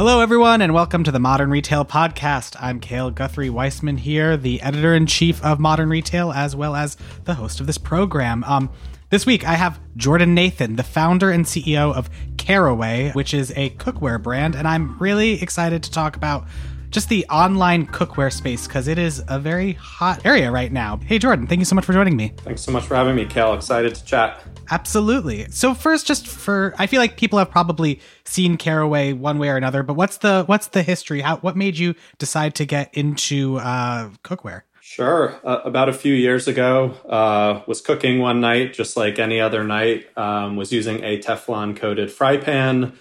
Hello, everyone, and welcome to the Modern Retail Podcast. I'm Cale Guthrie Weissman here, the editor in chief of Modern Retail, as well as the host of this program. Um, this week, I have Jordan Nathan, the founder and CEO of Caraway, which is a cookware brand, and I'm really excited to talk about just the online cookware space because it is a very hot area right now. Hey, Jordan, thank you so much for joining me. Thanks so much for having me, Cale. Excited to chat. Absolutely. So first, just for I feel like people have probably seen Caraway one way or another, but what's the what's the history? How what made you decide to get into uh, cookware? Sure. Uh, about a few years ago, uh, was cooking one night, just like any other night. Um, was using a Teflon coated fry pan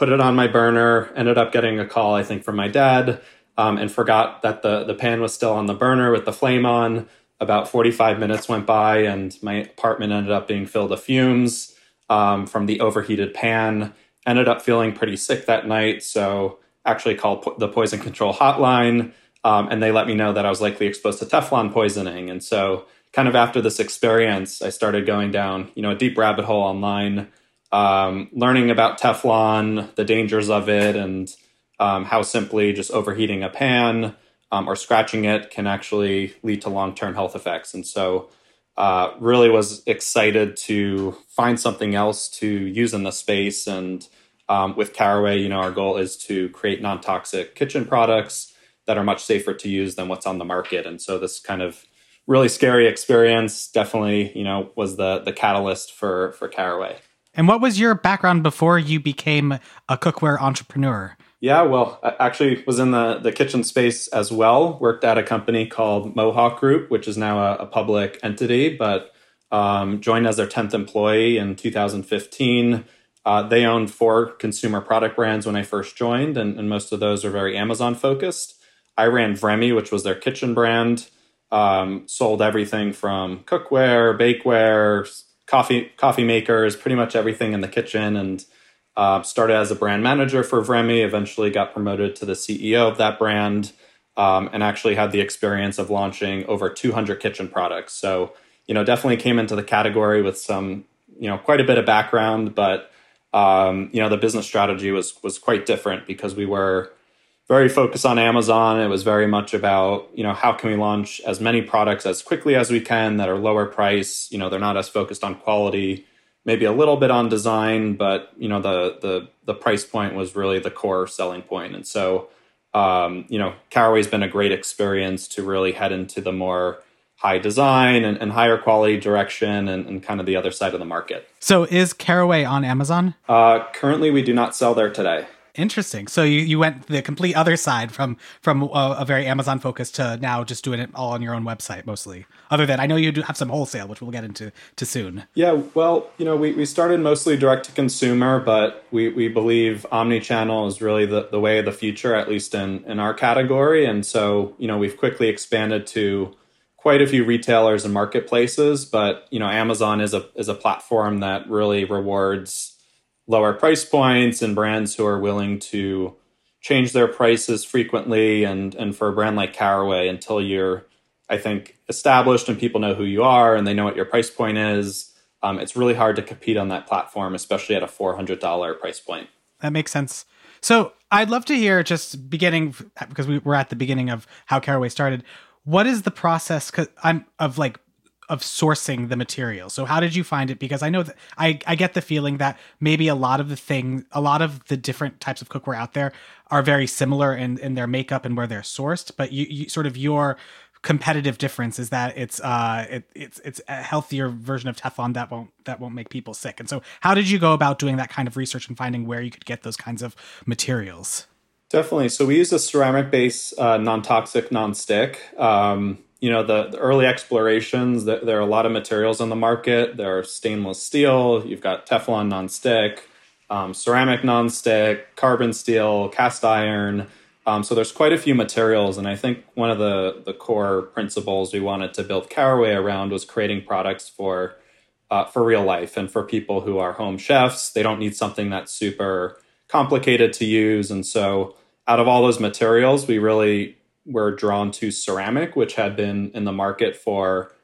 put it on my burner, ended up getting a call, I think, from my dad, um, and forgot that the, the pan was still on the burner with the flame on. About 45 minutes went by, and my apartment ended up being filled with fumes um, from the overheated pan. Ended up feeling pretty sick that night, so actually called po- the poison control hotline, um, and they let me know that I was likely exposed to Teflon poisoning. And so, kind of after this experience, I started going down, you know, a deep rabbit hole online um, learning about Teflon, the dangers of it, and um, how simply just overheating a pan um, or scratching it can actually lead to long term health effects. And so, uh, really was excited to find something else to use in the space. And um, with Caraway, you know, our goal is to create non toxic kitchen products that are much safer to use than what's on the market. And so, this kind of really scary experience definitely, you know, was the the catalyst for for Caraway. And what was your background before you became a cookware entrepreneur? Yeah, well, I actually was in the, the kitchen space as well. Worked at a company called Mohawk Group, which is now a, a public entity, but um, joined as their 10th employee in 2015. Uh, they owned four consumer product brands when I first joined, and, and most of those are very Amazon focused. I ran Vremi, which was their kitchen brand, um, sold everything from cookware, bakeware, coffee coffee makers, pretty much everything in the kitchen, and uh, started as a brand manager for Vremi. Eventually, got promoted to the CEO of that brand, um, and actually had the experience of launching over 200 kitchen products. So, you know, definitely came into the category with some, you know, quite a bit of background, but um, you know, the business strategy was was quite different because we were very focused on Amazon. It was very much about, you know, how can we launch as many products as quickly as we can that are lower price. You know, they're not as focused on quality, maybe a little bit on design, but you know, the the the price point was really the core selling point. And so, um, you know, Caraway's been a great experience to really head into the more high design and, and higher quality direction and, and, kind of the other side of the market. So is Caraway on Amazon? Uh, currently, we do not sell there today. Interesting. So you, you went the complete other side from from a, a, very Amazon focus to now just doing it all on your own website mostly. Other than I know you do have some wholesale, which we'll get into to soon. Yeah, well, you know, we, we started mostly direct to consumer, but we, we believe omni-channel is really the, the way of the future, at least in, in our category. And so, you know, we've quickly expanded to quite a few retailers and marketplaces, but you know, Amazon is a is a platform that really rewards lower price points and brands who are willing to change their prices frequently and and for a brand like Caraway until you're I think established and people know who you are and they know what your price point is um, it's really hard to compete on that platform especially at a $400 price point. That makes sense. So I'd love to hear just beginning because we were at the beginning of how Caraway started. What is the process cause I'm of like of sourcing the material. So how did you find it? Because I know that I, I get the feeling that maybe a lot of the thing, a lot of the different types of cookware out there are very similar in, in their makeup and where they're sourced. But you, you sort of your competitive difference is that it's uh it, it's it's a healthier version of Teflon that won't that won't make people sick. And so how did you go about doing that kind of research and finding where you could get those kinds of materials? Definitely. So we use a ceramic base, uh, non-toxic, non-stick. Um, you know the, the early explorations there, there, are a lot of materials on the market. There are stainless steel you've got teflon non-stick um, ceramic non-stick carbon steel cast iron. Um, so there's quite a few materials and i think one of the, the core principles we wanted to build caraway around was creating products for uh, for real life and for people who are home chefs. They don't need something that's super complicated to use and so out of all those materials we really were drawn to ceramic, which had been in the market for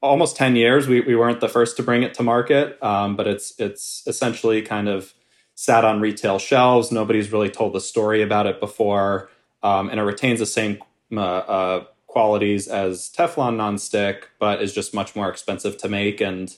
almost 10 years. We, we weren't the first to bring it to market, um, but it's, it's essentially kind of sat on retail shelves. Nobody's really told the story about it before, um, and it retains the same uh, uh, qualities as Teflon nonstick, but is just much more expensive to make. And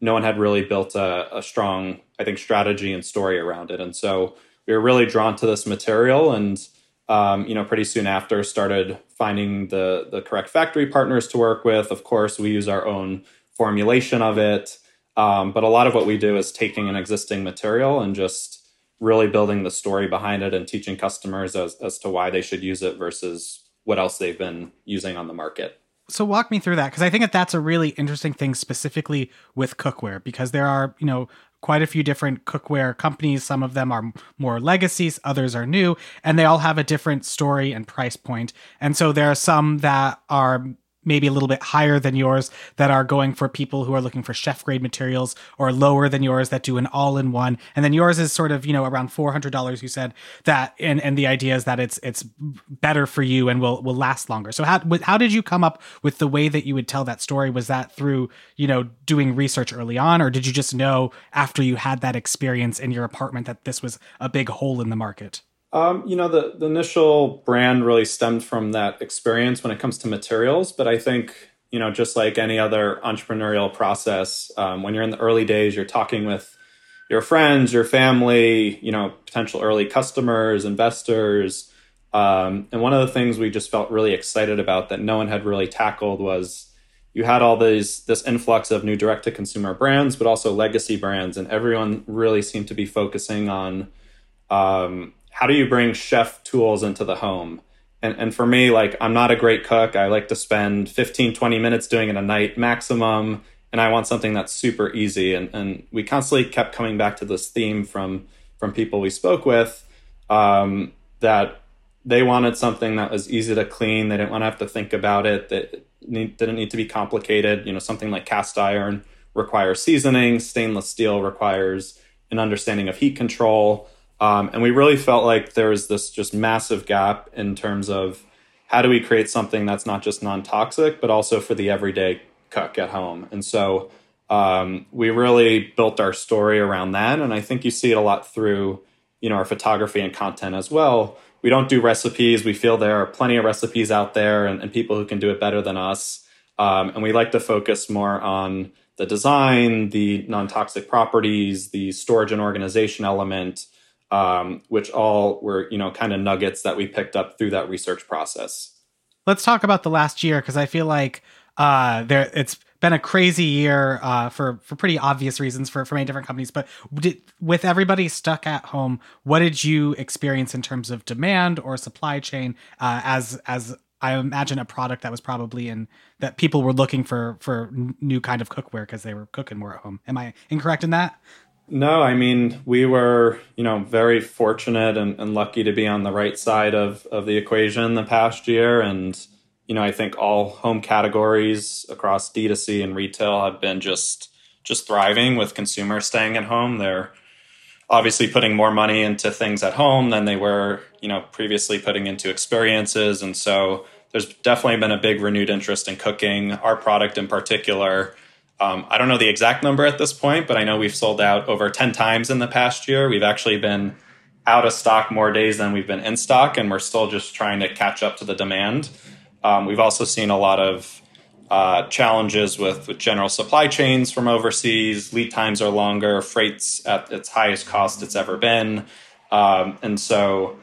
no one had really built a, a strong, I think, strategy and story around it. And so we were really drawn to this material and um, you know, pretty soon after, started finding the the correct factory partners to work with. Of course, we use our own formulation of it, um, but a lot of what we do is taking an existing material and just really building the story behind it and teaching customers as as to why they should use it versus what else they've been using on the market. So walk me through that because I think that that's a really interesting thing specifically with cookware because there are, you know, quite a few different cookware companies. Some of them are more legacies, others are new, and they all have a different story and price point. And so there are some that are maybe a little bit higher than yours that are going for people who are looking for chef grade materials or lower than yours that do an all in one and then yours is sort of you know around $400 you said that and and the idea is that it's it's better for you and will will last longer. So how how did you come up with the way that you would tell that story? Was that through you know doing research early on or did you just know after you had that experience in your apartment that this was a big hole in the market um, you know, the, the initial brand really stemmed from that experience when it comes to materials. But I think, you know, just like any other entrepreneurial process, um, when you're in the early days, you're talking with your friends, your family, you know, potential early customers, investors. Um, and one of the things we just felt really excited about that no one had really tackled was you had all these this influx of new direct to consumer brands, but also legacy brands, and everyone really seemed to be focusing on um, how do you bring chef tools into the home? And, and for me, like, I'm not a great cook. I like to spend 15, 20 minutes doing it a night maximum. And I want something that's super easy. And, and we constantly kept coming back to this theme from, from people we spoke with um, that they wanted something that was easy to clean. They didn't want to have to think about it. That didn't need to be complicated. You know, something like cast iron requires seasoning. Stainless steel requires an understanding of heat control. Um, and we really felt like there was this just massive gap in terms of how do we create something that's not just non toxic, but also for the everyday cook at home. And so um, we really built our story around that. And I think you see it a lot through you know our photography and content as well. We don't do recipes. We feel there are plenty of recipes out there and, and people who can do it better than us. Um, and we like to focus more on the design, the non toxic properties, the storage and organization element, um, which all were you know kind of nuggets that we picked up through that research process. Let's talk about the last year because I feel like uh, there it's been a crazy year uh, for for pretty obvious reasons for for many different companies. But did, with everybody stuck at home, what did you experience in terms of demand or supply chain uh, as as I imagine a product that was probably in that people were looking for for new kind of cookware because they were cooking more at home. Am I incorrect in that? No, I mean, we were, you know, very fortunate and, and lucky to be on the right side of, of the equation the past year. And, you know, I think all home categories across D2C and retail have been just just thriving with consumers staying at home. They're obviously putting more money into things at home than they were, you know, previously putting into experiences. And so there's definitely been a big renewed interest in cooking. Our product in particular um, I don't know the exact number at this point, but I know we've sold out over 10 times in the past year. We've actually been out of stock more days than we've been in stock, and we're still just trying to catch up to the demand. Um, we've also seen a lot of uh, challenges with, with, general supply chains from overseas. Lead times are longer, freight's at its highest cost it's ever been. Um, and so,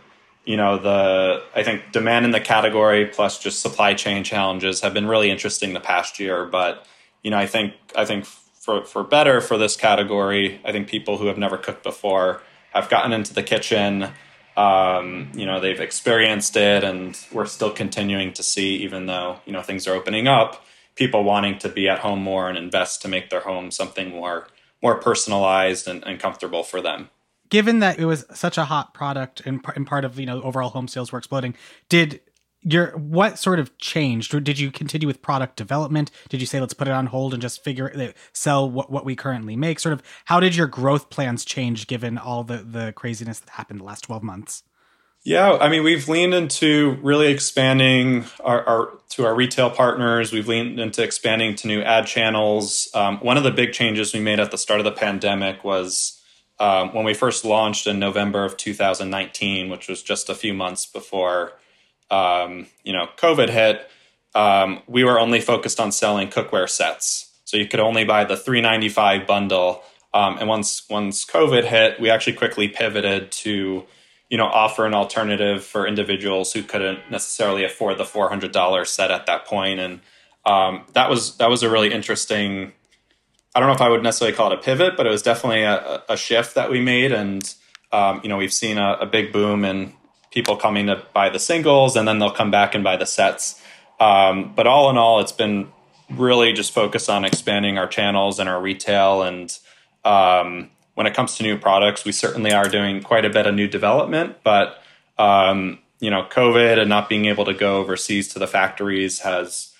you know, the I think demand in the category plus just supply chain challenges have been really interesting the past year, but you know, I think I think for for better for this category, I think people who have never cooked before have gotten into the kitchen. Um, you know, they've experienced it, and we're still continuing to see, even though you know things are opening up, people wanting to be at home more and invest to make their home something more more personalized and, and comfortable for them given that it was such a hot product and, and part of you know overall home sales were exploding did your what sort of changed? Did you continue with product development? Did you say let's put it on hold and just figure uh, sell what, what we currently make? Sort of how did your growth plans change given all the the craziness that happened the last 12 months? Yeah i mean we've leaned into really expanding our, our to our retail partners. We've leaned into expanding to new ad channels. Um, one of the big changes we made at the start of the pandemic was um, when we first launched in November of 2019, which was just a few months before um, you know COVID hit, um, we were only focused on selling cookware sets. So you could only buy the 395 bundle. Um, and once once COVID hit, we actually quickly pivoted to you know offer an alternative for individuals who couldn't necessarily afford the $400 set at that point and um, that was that was a really interesting I don't know if I would necessarily call it a pivot, but it was definitely a, a shift that we made. And, um, you know, we've seen a, a, big boom in people coming to buy the singles and then they'll come back and buy the sets. Um, but all in all, it's been really just focused on expanding our channels and our retail. And um, when it comes to new products, we certainly are doing quite a bit of new development. But, um, you know, COVID and not being able to go overseas to the factories has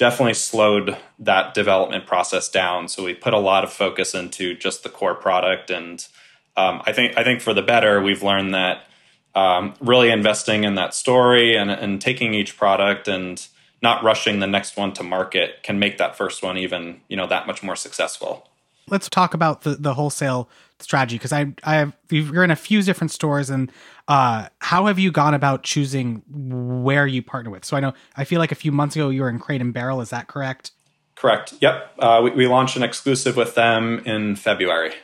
definitely slowed that development process down. So we put a lot of focus into just the core product, and um, I think I think for the better, we've learned that um, really investing in that story and, and taking each product and not rushing the next one to market can make that first one even you know that much more successful. Let's talk about the the wholesale strategy because I I have you're in a few different stores and uh, how have you gone about choosing where you partner with? So I know I feel like a few months ago you were in Crate and Barrel. Is that correct? Correct. Yep. Uh, we, we launched an exclusive with them in February.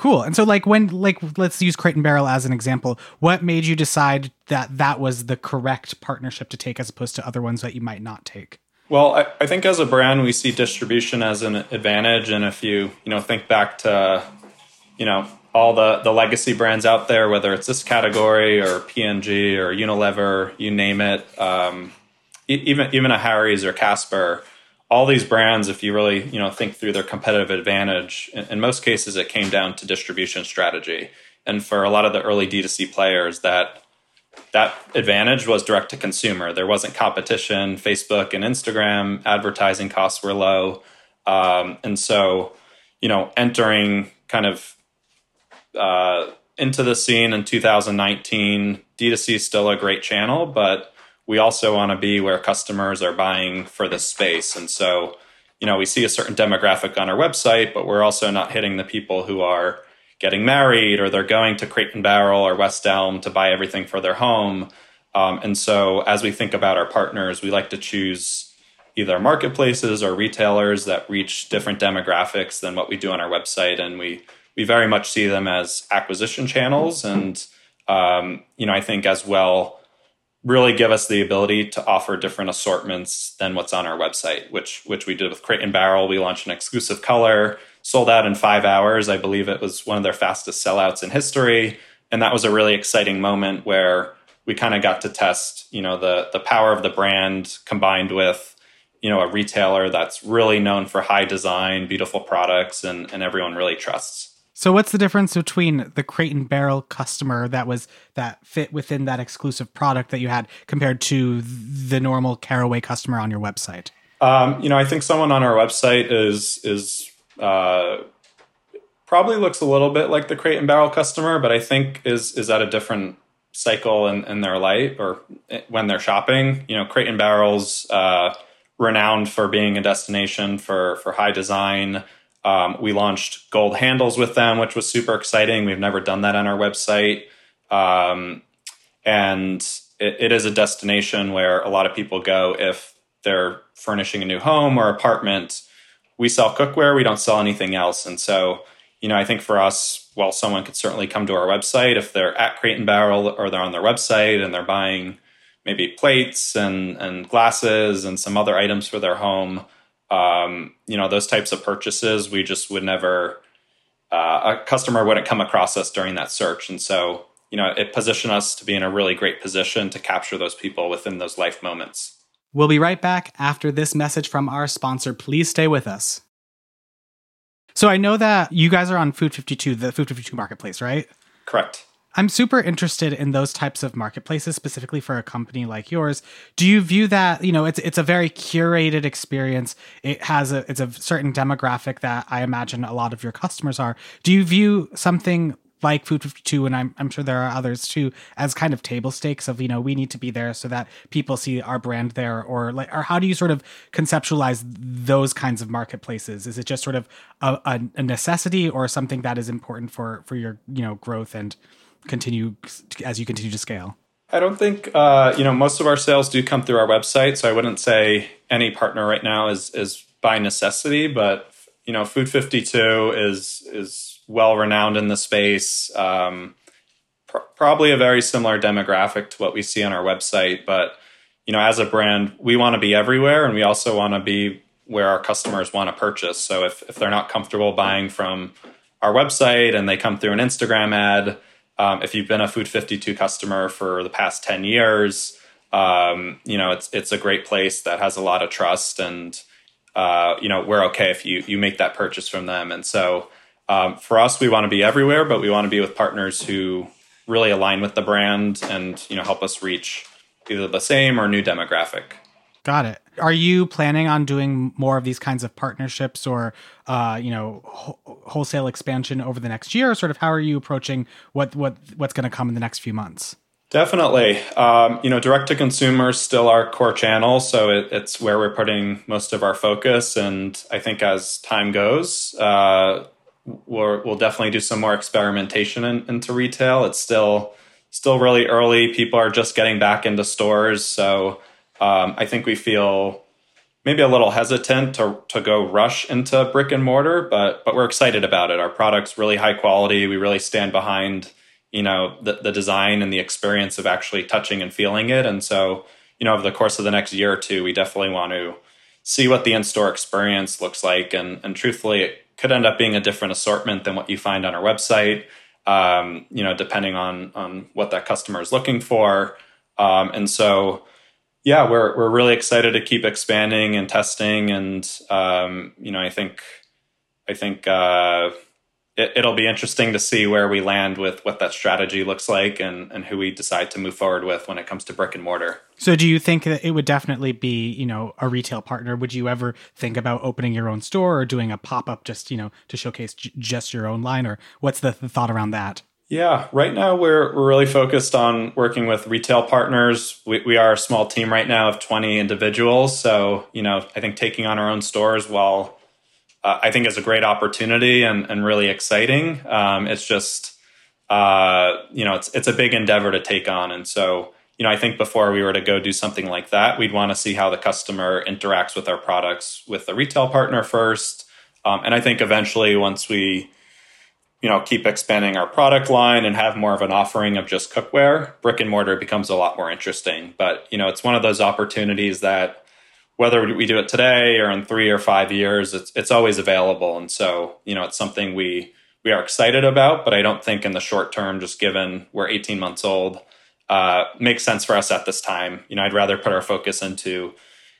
Cool. And so, like, when, like, let's use Crate and Barrel as an example. What made you decide that that was the correct partnership to take as opposed to other ones that you might not take? Well, I, I think as a brand, we see distribution as an advantage. And if you, you know, think back to you know all the the legacy brands out there, whether it's this category or P&G or Unilever, you name it, um, even even a Harry's or Casper, all these brands, if you really you know think through their competitive advantage, in, in most cases it came down to distribution strategy, and for a lot of the early D2C players, that that advantage was direct to consumer. There wasn't competition. Facebook and Instagram advertising costs were low, um, and so you know entering kind of uh, into the scene in 2019. D2C is still a great channel, but we also want to be where customers are buying for the space. And so, you know, we see a certain demographic on our website, but we're also not hitting the people who are getting married or they're going to Crate and Barrel or West Elm to buy everything for their home. Um, and so, as we think about our partners, we like to choose either marketplaces or retailers that reach different demographics than what we do on our website. And we we very much see them as acquisition channels, and um, you know, I think as well really give us the ability to offer different assortments than what's on our website, which which we did with Crate and Barrel. We launched an exclusive color, sold out in five hours. I believe it was one of their fastest sellouts in history, and that was a really exciting moment where we kind of got to test, you know, the the power of the brand combined with you know a retailer that's really known for high design, beautiful products, and and everyone really trusts. So what's the difference between the crate and barrel customer that was that fit within that exclusive product that you had compared to the normal Caraway customer on your website? Um, you know, I think someone on our website is is uh, probably looks a little bit like the crate and barrel customer, but I think is is at a different cycle in, in their life or when they're shopping. You know, crate and barrels uh, renowned for being a destination for for high design. Um, we launched gold handles with them, which was super exciting. We've never done that on our website. Um, and it, it is a destination where a lot of people go if they're furnishing a new home or apartment. We sell cookware, we don't sell anything else. And so, you know, I think for us, while someone could certainly come to our website if they're at Crate and Barrel or they're on their website and they're buying maybe plates and, and glasses and some other items for their home um, you know those types of purchases we just would never uh, a customer wouldn't come across us during that search. And so you know it positioned us to be in a really great position to capture those people within those life moments. We'll be right back after this message from our sponsor. Please stay with us. So i know that you guys are on food 52 the food 52 marketplace right? Correct I'm super interested in those types of marketplaces, specifically for a company like yours. Do you view that you know it's it's a very curated experience? It has a it's a certain demographic that I imagine a lot of your customers are. Do you view something like Food 52, and I'm, I'm sure there are others too, as kind of table stakes of, you know, we need to be there so that people see our brand there? Or like, or how do you sort of conceptualize those kinds of marketplaces? Is it just sort of a, a necessity or something that is important for, for your, you know, growth and continue as you continue to scale? I don't think uh, you know most of our sales do come through our website, so I wouldn't say any partner right now is is by necessity. But you know, Food Fifty Two is is well renowned in the space. Um, pr- probably a very similar demographic to what we see on our website, but you know, as a brand, we want to be everywhere, and we also want to be where our customers want to purchase. So if if they're not comfortable buying from our website and they come through an Instagram ad um, if you've been a Food 52 customer for the past 10 years, um, you know, it's, it's a great place that has a lot of trust and, uh, you know, we're okay if you, you make that purchase from them. And so, um, for us, we want to be everywhere, but we want to be with partners who really align with the brand and, you know, help us reach either the same or new demographic. Got it. Are you planning on doing more of these kinds of partnerships or, uh, you know, wh- wholesale expansion over the next year? Or sort of how are you approaching what what what's going to come in the next few months? Definitely. Um, you know, direct to consumer is still our core channel, so it, it's where we're putting most of our focus. And I think as time goes, uh, we will definitely do some more experimentation in, into retail. It's still still really early. People are just getting back into stores, so um, I think we feel maybe a little hesitant to, to go rush into brick and mortar, but but we're excited about it. Our product's really high quality. We really stand behind you know the, the design and the experience of actually touching and feeling it. And so you know over the course of the next year or two, we definitely want to see what the in-store experience looks like. And and truthfully, it could end up being a different assortment than what you find on our website. Um, you know, depending on on what that customer is looking for. Um, and so yeah, we're we're really excited to keep expanding and testing, and um, you know, I think I think uh, it, will be interesting to see where we land with what that strategy looks like, and and who we decide to move forward with when it comes to brick and mortar. So, do you think that it would definitely be you know a retail partner? Would you ever think about opening your own store or doing a pop up just you know to showcase j- just your own line, or what's the, the thought around that? Yeah, right now we're we're really focused on working with retail partners. We we are a small team right now of 20 individuals, so you know I think taking on our own stores, while uh, I think is a great opportunity and and really exciting, um, it's just uh, you know it's it's a big endeavor to take on, and so you know I think before we were to go do something like that, we'd want to see how the customer interacts with our products with the retail partner first, um, and I think eventually once we you know keep expanding our product line and have more of an offering of just cookware brick and mortar becomes a lot more interesting. But you know it's one of those opportunities that whether we do it today or in 3 or 5 years it's it's always available. And so you know it's something we we are excited about but I don't think in the short term just given we're 18 months old uh, makes sense for us at this time. You know I'd rather put our focus into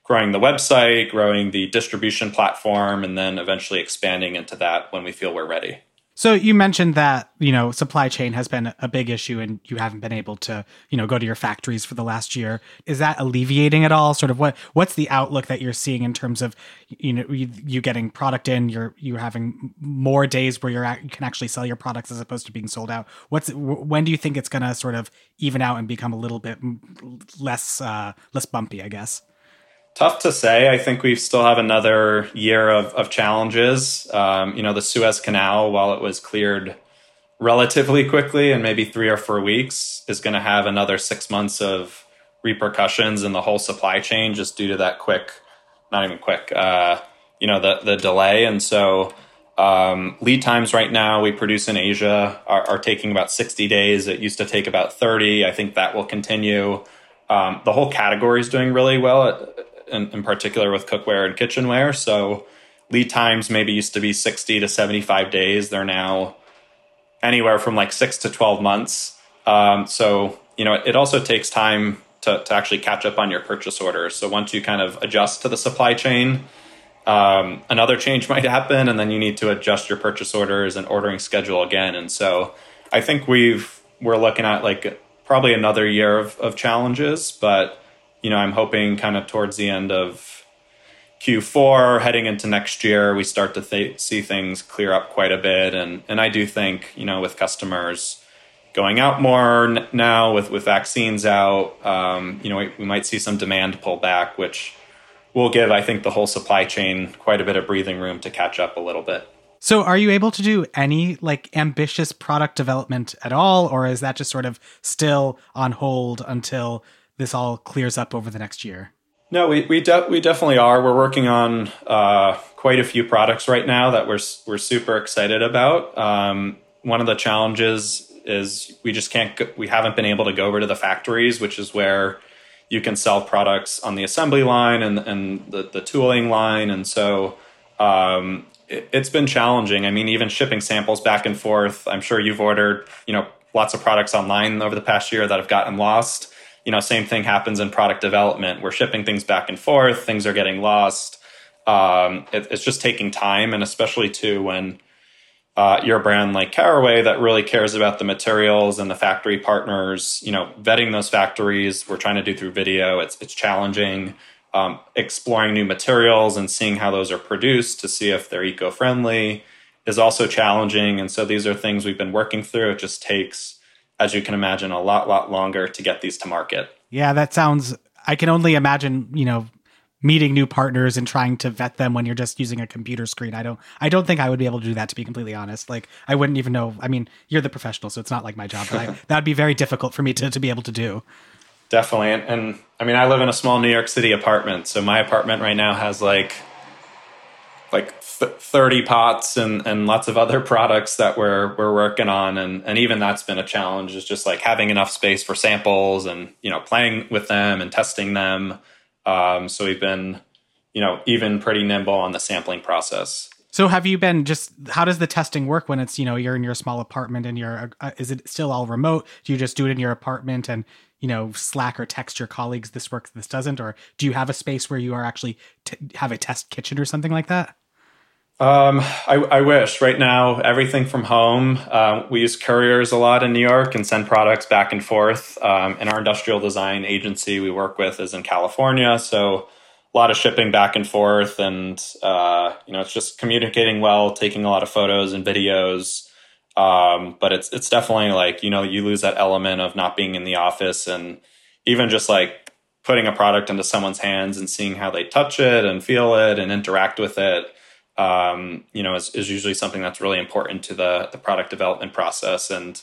growing the website growing the distribution platform and then eventually expanding into that when we feel we're ready so you mentioned that, you know, supply chain has been a big issue and you haven't been able to, you know, go to your factories for the last year. Is that alleviating at all? Sort of what what's the outlook that you're seeing in terms of, you know, you, you getting product in, you're you having more days where you're at, you can actually sell your products as opposed to being sold out. What's when do you think it's going to sort of even out and become a little bit less uh less bumpy, I guess? Tough to say. I think we still have another year of, of challenges. Um, you know, the Suez Canal, while it was cleared relatively quickly and maybe three or four weeks, is going to have another six months of repercussions in the whole supply chain just due to that quick, not even quick, uh, you know, the, the delay. And so um, lead times right now we produce in Asia are, are, taking about 60 days. It used to take about 30. I think that will continue. Um, the whole category is doing really well in, in particular with cookware and kitchenware. So lead times maybe used to be 60 to 75 days. They're now anywhere from like six to 12 months. Um, so, you know, it also takes time to, to actually catch up on your purchase orders. So once you kind of adjust to the supply chain, um, another change might happen, and then you need to adjust your purchase orders and ordering schedule again. And so I think we've, we're looking at like probably another year of, of challenges, but you know, I'm hoping kind of towards the end of Q4 heading into next year, we start to th- see things clear up quite a bit. And, and I do think, you know, with customers going out more n- now with, with vaccines out, um, you know, we, we might see some demand pull back, which will give, I think, the whole supply chain quite a bit of breathing room to catch up a little bit. So, are you able to do any like ambitious product development at all, or is that just sort of still on hold until this all clears up over the next year? No, we we, de- we definitely are. We're working on uh, quite a few products right now that we're we're super excited about. Um, one of the challenges is we just can't go, we haven't been able to go over to the factories, which is where you can sell products on the assembly line and and the, the tooling line, and so um, it, it's been challenging. I mean, even shipping samples back and forth. I'm sure you've ordered you know lots of products online over the past year that have gotten lost you know, same thing happens in product development. We're shipping things back and forth, things are getting lost. Um, it, it's just taking time, and especially too when uh, you're a brand like Caraway that really cares about the materials and the factory partners. You know, vetting those factories. We're trying to do through video. It's it's challenging. Um, exploring new materials and seeing how those are produced to see if they're eco friendly is also challenging. And so these are things we've been working through. It just takes as you can imagine, a lot, lot longer to get these to market. Yeah, that sounds. I can only imagine, you know, meeting new partners and trying to vet them when you're just using a computer screen. I don't. I don't think I would be able to do that. To be completely honest, like I wouldn't even know. I mean, you're the professional, so it's not like my job. But I, that'd be very difficult for me to to be able to do. Definitely, and, and I mean, I live in a small New York City apartment, so my apartment right now has like like 30 pots and, and lots of other products that we're we're working on. And and even that's been a challenge is just like having enough space for samples and you know playing with them and testing them. Um, so we've been you know even pretty nimble on the sampling process. So have you been just how does the testing work when it's you know you're in your small apartment and you're uh, is it still all remote? Do you just do it in your apartment and you know slack or text your colleagues this works this doesn't? Or do you have a space where you are actually t- have a test kitchen or something like that um, I, I, wish. Right now, everything from home. Uh, we use couriers a lot in New York and send products back and forth. Um, and our industrial design agency we work with is in California, so a lot of shipping back and forth. And uh, you know, it's just communicating well, taking a lot of photos and videos. Um, but it's it's definitely like you know you lose that element of not being in the office and even just like putting a product into someone's hands and seeing how they touch it and feel it and interact with it um, you know, is, is, usually something that's really important to the, the product development process and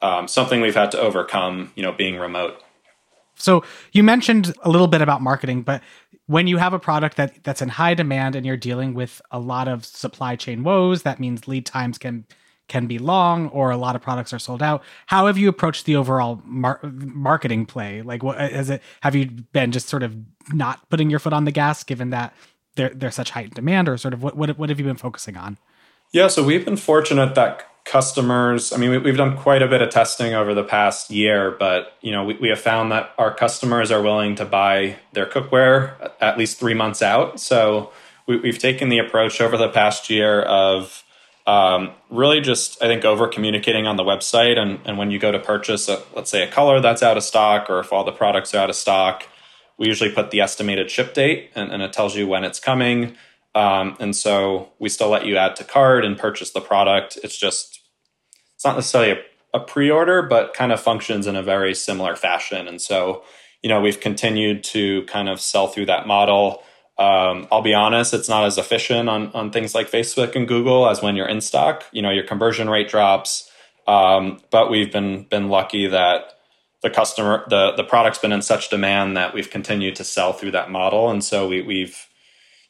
um, something we've had to overcome, you know, being remote. So you mentioned a little bit about marketing, but when you have a product that that's in high demand and you're dealing with a lot of supply chain woes, that means lead times can can be long or a lot of products are sold out. How have you approached the overall mar- marketing play? Like, what has it? Have you been just sort of not putting your foot on the gas, given that they're they're such heightened demand, or sort of what what what have you been focusing on? Yeah, so we've been fortunate that customers. I mean, we, have done quite a bit of testing over the past year, but you know, we, we have found that our customers are willing to buy their cookware at least three months out. So we, we've taken the approach over the past year of um, really just I think over communicating on the website and, and when you go to purchase a, let's say a color that's out of stock or if all the products are out of stock we usually put the estimated ship date and, and it tells you when it's coming. Um, and so we still let you add to cart and purchase the product. It's just, it's not necessarily a, a pre order, but kind of functions in a very similar fashion. And so, you know, we've continued to kind of sell through that model. Um, I'll be honest, it's not as efficient on, on things like Facebook and Google as when you're in stock. You know, your conversion rate drops. Um, but we've been been lucky that the customer the the product's been in such demand that we've continued to sell through that model. And so we, we've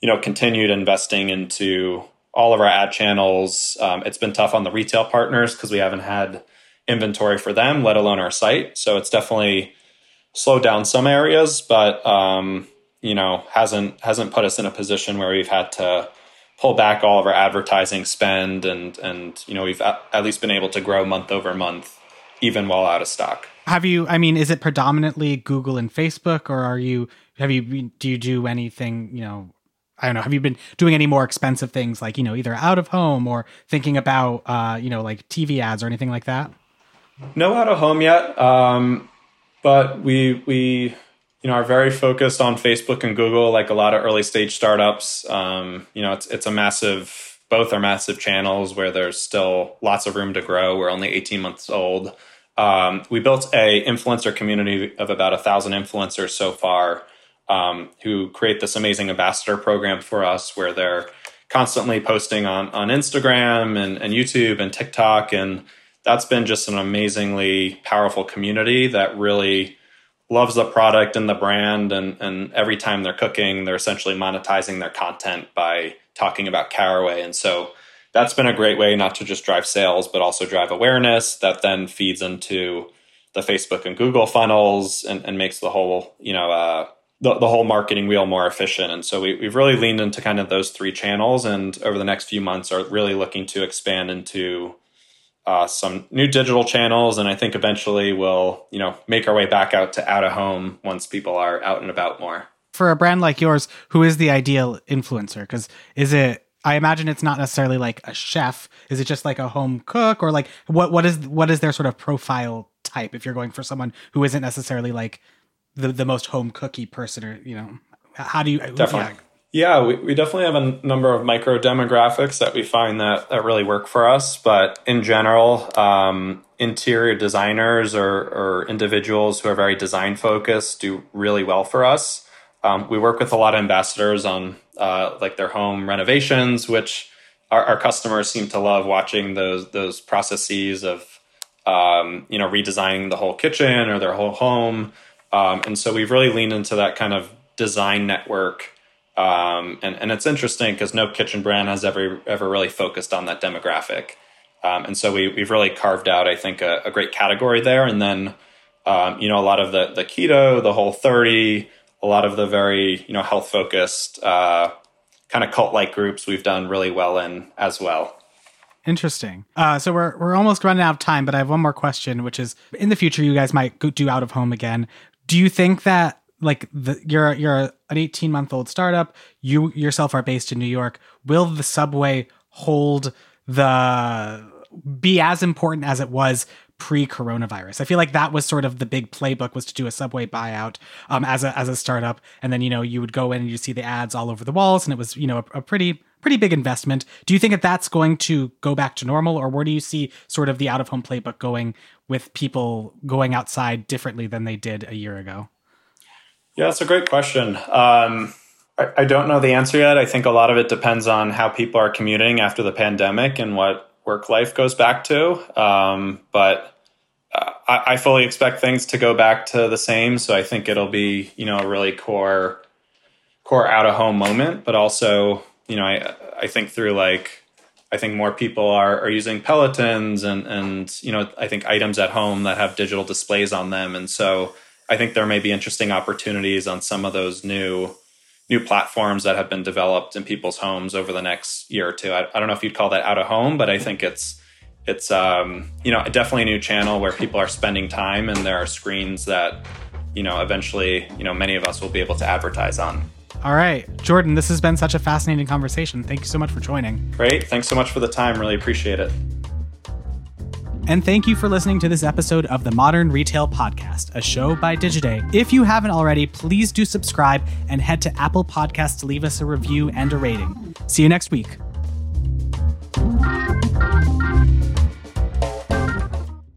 you know continued investing into all of our ad channels. Um, it's been tough on the retail partners because we haven't had inventory for them let alone our site. So it's definitely slowed down some areas but um, you know hasn't hasn't put us in a position where we've had to pull back all of our advertising spend and and you know we've at, at least been able to grow month over month even while out of stock have you i mean is it predominantly google and facebook or are you have you do you do anything you know i don't know have you been doing any more expensive things like you know either out of home or thinking about uh you know like tv ads or anything like that no out of home yet um but we we you know are very focused on Facebook and Google, like a lot of early stage startups. Um, you know, it's it's a massive. Both are massive channels where there's still lots of room to grow. We're only 18 months old. Um, we built a influencer community of about a thousand influencers so far, um, who create this amazing ambassador program for us, where they're constantly posting on on Instagram and, and YouTube and TikTok, and that's been just an amazingly powerful community that really loves the product and the brand. And and every time they're cooking they're essentially monetizing their content by talking about caraway. And so that's been a great way not to just drive sales but also drive awareness that then feeds into the facebook and google funnels and, and makes the whole you know uh, the, the whole marketing wheel more efficient and so we, we've really leaned into kind of those three channels and over the next few months are really looking to expand into uh, some new digital channels, and I think eventually we'll you know make our way back out to out of home once people are out and about more. For a brand like yours, who is the ideal influencer? Because is it? I imagine it's not necessarily like a chef. Is it just like a home cook, or like what? What is what is their sort of profile type? If you're going for someone who isn't necessarily like the the most home cookie person, or you know, how do you definitely? Yeah. Yeah, we, we definitely have a number of micro demographics that we find that, that really work for us. But in general, um, interior designers or, or individuals who are very design focused do really well for us. Um, we work with a lot of ambassadors on uh, like their home renovations, which our, our, customers seem to love watching those those processes of um, you know redesigning the whole kitchen or their whole home. Um, and so we've really leaned into that kind of design network um, and, and it's interesting because no kitchen brand has ever ever really focused on that demographic. Um, and so we, we've really carved out, I think, a, a great category there. And then, um, you know, a lot of the, the keto, the whole 30, a lot of the very, you know, health focused uh, kind of cult like groups we've done really well in as well. Interesting. Uh, so we're we're almost running out of time, but I have one more question, which is: in the future, you guys might do out of home again. Do you think that like the, you're you're an 18 month old startup you yourself are based in new york will the subway hold the be as important as it was pre-coronavirus. I feel like that was sort of the big playbook was to do a subway buyout um, as a as a startup, and then you know you would go in and you see the ads all over the walls, and it was you know a, a, pretty pretty big investment. Do you think that that's going to go back to normal, or where do you see sort of the out of home playbook going with people going outside differently than they did a year ago? Yeah, it's a great question. Um, I, I, don't know the answer yet. I think a lot of it depends on how people are commuting after the pandemic and what work life goes back to. Um, but uh, I, I, fully expect things to go back to the same. So I think it'll be, you know, a really core, core out of home moment. But also, you know, I I think through like I think more people are, are using Pelotons and and you know I think items at home that have digital displays on them, and so I think there may be interesting opportunities on some of those new new platforms that have been developed in people's homes over the next year or two. I, I don't know if you'd call that out of home, but I think it's it's um, you know definitely a new channel where people are spending time and there are screens that you know eventually you know many of us will be able to advertise on. All right, Jordan, this has been such a fascinating conversation. Thank you so much for joining. Great, thanks so much for the time. Really appreciate it. And thank you for listening to this episode of the Modern Retail Podcast, a show by Digiday. If you haven't already, please do subscribe and head to Apple Podcasts to leave us a review and a rating. See you next week.